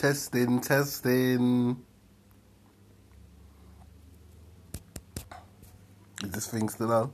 Testing, testing. Is this thing still on?